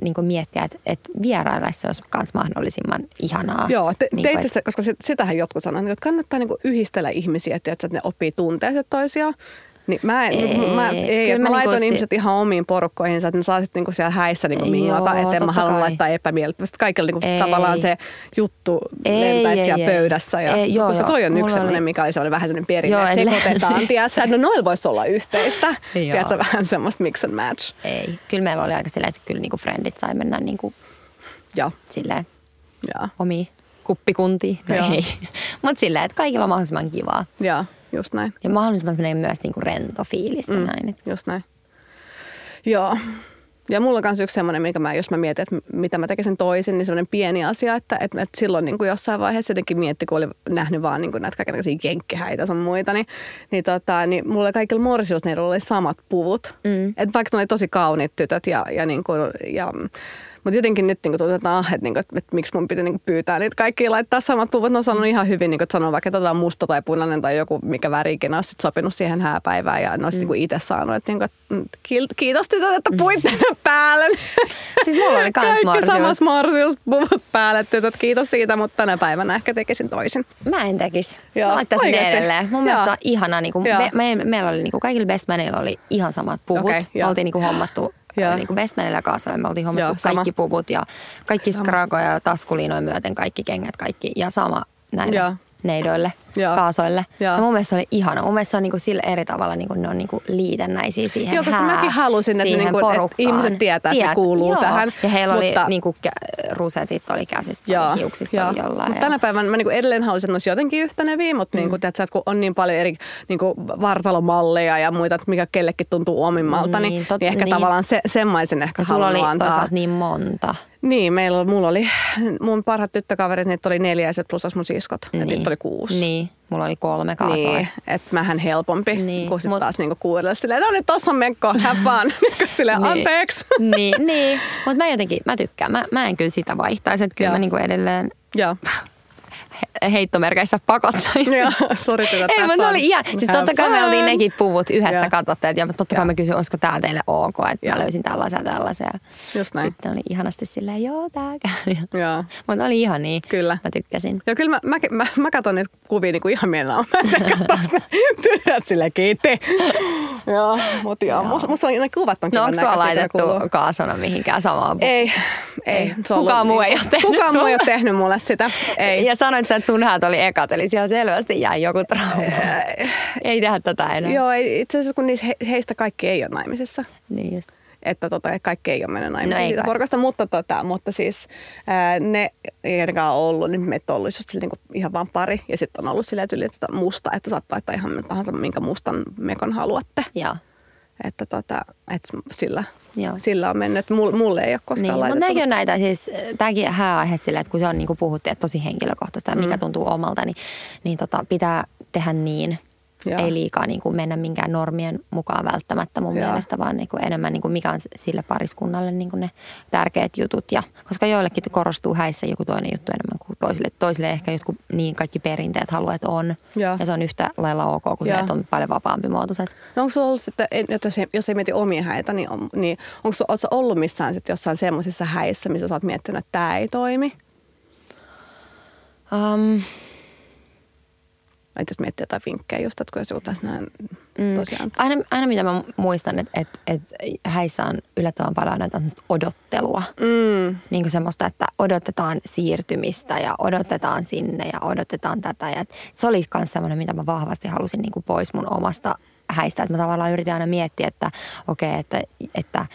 niin kuin miettiä, että, että vierailla se olisi myös mahdollisimman ihanaa. Joo, te, niin teitte sitä, koska sit, sitähän jotkut sanoo, että kannattaa niinku yhdistellä ihmisiä, että, ne oppii tunteet toisiaan. Niin mä, en, Ei, mä, ei, kyllä mä, mä laitoin niinku si- ihmiset ihan omiin porukkoihinsa, että ne saa sitten niinku siellä häissä niinku minglata, että en mä halua kai. laittaa epämiellyttävästi. Kaikilla niinku Ei. tavallaan se juttu Ei, lentäisi ei, siellä ei. pöydässä. Ja, Ei, joo, koska joo. toi on yksi sellainen, oli- mikä oli sellainen vähän sellainen perinne, Joo, että et sekoitetaan, lä- tiedätkö, no noilla voisi olla yhteistä. Tiedätkö, vähän semmoista mix and match. Ei. Kyllä meillä oli aika silleen, että kyllä niin kuin friendit sai mennä niin kuin Joo, silleen joo, omiin kuppikuntiin. No ei. Mutta silleen, että kaikilla on mahdollisimman kivaa. joo, just näin. Ja mahdollisimman myös niin kuin rento fiilis ja näin. että- Just näin. Joo. Ja mulla on myös yksi semmoinen, mikä mä, jos mä mietin, että mitä mä tekisin toisin, niin semmoinen pieni asia, että, että, että silloin niin kuin jossain vaiheessa jotenkin mietti, kun oli nähnyt vaan niin kuin näitä kaikenlaisia jenkkihäitä sun muita, niin, niin, tota, niin mulla kaikilla morsiusneilla oli samat puvut. Mm. Et vaikka ne oli tosi kauniit tytöt ja, ja, niin kuin, ja Mutta jotenkin nyt niin tuntuu, että, että, niin kuin, että, että, miksi mun piti niin pyytää niitä kaikki laittaa samat puvut. Ne on sanonut ihan hyvin, niin kuin, että sanoo vaikka, että otetaan musta tai punainen tai joku, mikä värikin olisi sopinut siihen hääpäivään ja ne olisi mm. niin itse saanut. Että, niin kuin, että, kiitos tytöt, että puitte mm. päälle. Siis mulla oli kans Kaikki samas puvut päälle, tytöt. Kiitos siitä, mutta tänä päivänä ehkä tekisin toisin. Mä en tekisi. Joo, Mä laittaisin oikeasti. edelleen. Mun mielestä on ihana. Niin kuin, me, me, meillä oli niin kuin, kaikilla bestmaneilla oli ihan samat puvut. Okay, oltiin niin kuin, hommattu ja. niin kuin bestmanilla kanssa. Me oltiin hommattu Joo, kaikki puvut ja kaikki skragoja ja taskuliinoja myöten, kaikki kengät, kaikki. Ja sama näin. Joo neidoille, Joo. kaasoille. Joo. Ja mun mielestä se oli ihana. Mun mielestä se on niinku sille eri tavalla, niinku ne on niinku liitännäisiä siihen Joo, koska hää, mäkin halusin, että, niinku, että ihmiset tietää, että ne kuuluu Joo. tähän. Ja heillä mutta... oli niinku, rusetit oli käsistä, Joo. hiuksissa Joo. oli jollain. Mutta ja... tänä päivänä mä niinku edelleen haluaisin olla jotenkin yhteneviä, mutta niinku, mm. niinku, tiedät, kun on niin paljon eri niinku, vartalomalleja ja muita, että mikä kellekin tuntuu omimmalta, niin, niin, tot, niin ehkä niin. tavallaan se, semmaisen ehkä Sulla oli antaa. niin monta. Niin, meillä, mulla oli, mun parhaat tyttökaverit, niitä oli neljä ja plus mun siskot. Niin. niitä oli kuusi. Niin, mulla oli kolme kaasoa. Niin, että mähän helpompi, niin. kun sitten mut... taas niinku kuudelle silleen, no niin tossa on mekko, have niinku silleen, niin. anteeksi. niin, niin. mutta mä jotenkin, mä tykkään, mä, mä en kyllä sitä vaihtaisi, että kyllä Joo. mä niinku edelleen... Joo heittomerkeissä pakottaisi. Joo, sori Ei, mutta oli ihan, siis totta kai me oltiin nekin puvut yhdessä yeah. katsotteet ja totta kai mä kysyin, olisiko tää teille ok, että yeah. mä löysin tällaisia ja tällaisia. Just näin. Sitten oli ihanasti silleen, joo tää käy. Joo. Mutta oli ihan niin, kyllä. mä tykkäsin. Joo, kyllä mä, mä, mä, mä katson niitä kuvia niin kuin ihan mielellään. Mä en katso työt silleen, kiitti. joo, mutta joo, musta, musta on, ne kuvat on No onko sua laitettu kaasona mihinkään samaan? Ei, ei. Kukaan muu ei ole tehnyt Kukaan muu ei ole tehnyt mulle sitä. Ei. Ja sanoit sä, että sun häät oli ekat, eli siellä selvästi jäi joku trauma. ei tehdä tätä enää. Joo, itse asiassa kun niistä, heistä kaikki ei ole naimisissa. Niin just että tota, kaikki ei ole mennyt naimisiin no siitä porukasta, mutta, tota, mutta siis ää, ne ei ainakaan ollut, niin meitä on ollut just sille, niin ihan vaan pari ja sitten on ollut silleen tyyli, että musta, että saat laittaa ihan tahansa minkä mustan mekon haluatte. Joo. Että, tota, että sillä, Joo. sillä on mennyt. Mulle, mulle ei ole koskaan niin, laitettu. Mutta nämäkin on näitä, siis tämäkin hääaihe sille, että kun se on niin kuin puhuttu, että tosi henkilökohtaista ja mikä mm. tuntuu omalta, niin, niin tota, pitää tehdä niin – Joo. Ei liikaa niin kuin mennä minkään normien mukaan välttämättä mun Joo. mielestä, vaan niin kuin enemmän niin kuin mikä on sille pariskunnalle niin kuin ne tärkeät jutut. Ja, koska joillekin korostuu häissä joku toinen juttu enemmän kuin toisille. Toisille ehkä jotkut niin kaikki perinteet haluaa, että on. Joo. Ja se on yhtä lailla ok kuin Joo. se, että on paljon vapaampi muotoiset. No onko sulla ollut sitten, jos ei, jos ei mieti omia häitä, niin, on, niin onko sulla ollut missään sitten jossain semmoisissa häissä, missä sä oot miettinyt, että tämä ei toimi? Um, että jos miettii jotain vinkkejä just, että kun jos joku tässä näin mm. tosiaan. Aina, aina mitä mä muistan, että et, et häissä on yllättävän paljon näitä odottelua. Mm. Niin kuin semmoista, että odotetaan siirtymistä ja odotetaan sinne ja odotetaan tätä. Ja se oli myös semmoinen, mitä mä vahvasti halusin niin kuin pois mun omasta häistä. Että mä tavallaan yritin aina miettiä, että okei, okay, että, että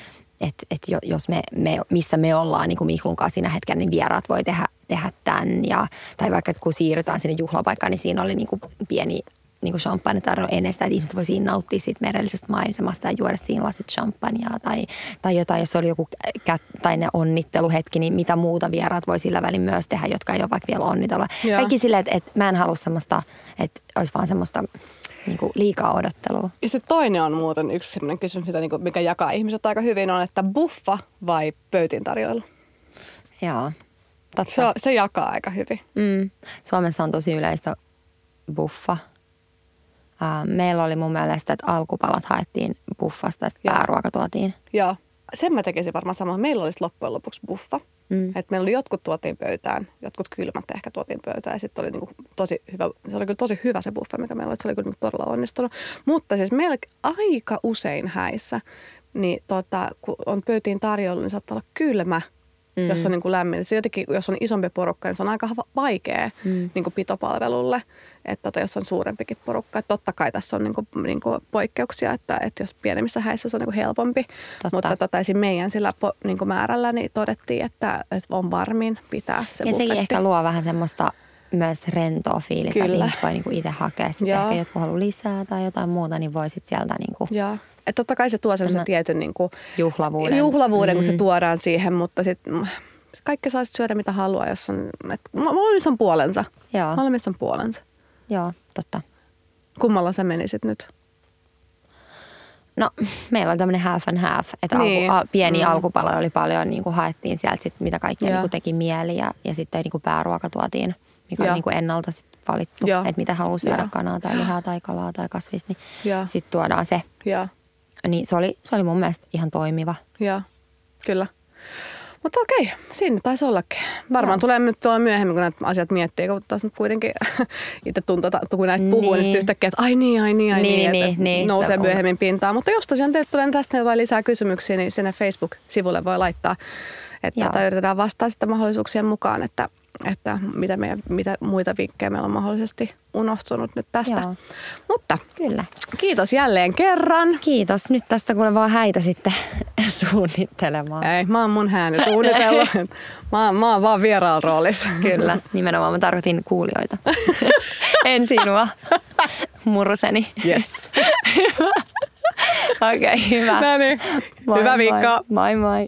että et jos me, me, missä me ollaan niin kuin Miklun kanssa siinä hetken, niin vieraat voi tehdä, tehdä tämän. Ja, tai vaikka kun siirrytään sinne juhlapaikkaan, niin siinä oli niin kuin pieni niin kuin champagne tarjolla ennen sitä, että ihmiset voi siinä nauttia siitä merellisestä maisemasta ja juoda siinä lasit champagnea tai, tai jotain, jos oli joku kät, tai ne onnitteluhetki, niin mitä muuta vieraat voi sillä välin myös tehdä, jotka ei ole vaikka vielä onnitella. Kaikki silleen, että, että mä en halua semmoista, että olisi vaan semmoista niin kuin liikaa odottelua. Ja se toinen on muuten yksi sellainen kysymys, mitä, niin kuin, mikä jakaa ihmiset aika hyvin, on, että buffa vai pöytin tarjoilu? Joo, totta. Se, se jakaa aika hyvin. Mm. Suomessa on tosi yleistä buffa. Uh, meillä oli mun mielestä, että alkupalat haettiin buffasta ja pääruoka tuotiin. Joo, sen mä tekisin varmaan sama. Meillä olisi loppujen lopuksi buffa. Mm. Et meillä oli jotkut tuotiin pöytään, jotkut kylmät ehkä tuotiin pöytään ja sitten oli niinku tosi hyvä, se oli kyllä tosi hyvä se buffe, mikä meillä oli, se oli kyllä niinku todella onnistunut. Mutta siis meillä aika usein häissä, niin tota, kun on pöytiin tarjolla, niin saattaa olla kylmä – mm. jos on niin kuin lämmin. Se jotenkin, jos on isompi porukka, niin se on aika vaikea mm. niin kuin pitopalvelulle, että tota, jos on suurempikin porukka. Että totta kai tässä on niin kuin, niin kuin poikkeuksia, että, että jos pienemmissä häissä se on niin kuin helpompi. Totta. Mutta tota, esim. meidän sillä niin kuin määrällä niin todettiin, että, että on varmin pitää se Ja buffetti. sekin ehkä luo vähän semmoista myös rentoa fiilistä, Kyllä. että ihmiset voi niinku itse hakea. Sitten ehkä jotkut haluaa lisää tai jotain muuta, niin voi sitten sieltä niinku Joo. Et totta kai se tuo sellaisen tietyn niin kuin, juhlavuuden, juhlavuuden mm. kun se mm. tuodaan siihen, mutta sitten kaikki saa syödä mitä haluaa, jos on, et, molemmissa on puolensa. Joo. Molemmissa on puolensa. Joo, totta. Kummalla sä menisit nyt? No, meillä oli tämmöinen half and half, että Niin. alku, a, pieni Mm. alkupalo oli paljon, niin kuin haettiin sieltä sit, mitä kaikkea niin kuin teki mieli ja, ja sitten niin kuin pääruoka tuotiin, mikä oli Joo. niin kuin ennalta sit valittu, Joo. että mitä haluaa syödä, Joo. kanaa tai lihaa tai kalaa tai kasvista, Joo. niin sitten tuodaan se. Joo, Niin se oli, se oli mun mielestä ihan toimiva. joo, kyllä. Mutta okei, siinä taisi ollakin. Varmaan Joo. tulee nyt tuolla myöhemmin, kun näitä asiat miettii, kun taas nyt kuitenkin itse tuntuu, että kun näistä puhuu, niin, Niin. yhtäkkiä, että ai niin, ai niin, ai niin, Niin, että niin, niin, nousee se on. myöhemmin pintaan. Mutta jos tosiaan teille tulee tästä jotain lisää kysymyksiä, niin sinne Facebook-sivulle voi laittaa, että yritetään vastata sitten mahdollisuuksien mukaan, että, että mitä, meidän, mitä muita vinkkejä meillä on mahdollisesti unohtunut nyt tästä. Joo. Mutta Kyllä. kiitos jälleen kerran. Kiitos. Nyt tästä kuule vaan häitä sitten suunnittelemaan. Ei, mä oon mun ääni suunnitellut. mä, mä oon vaan vieraalla roolissa. Kyllä, nimenomaan mä tarkoitin kuulijoita. en sinua, muruseni. Yes. Okei, okay, hyvä. No niin, Moi, hyvää moi. viikkoa. Moi moi.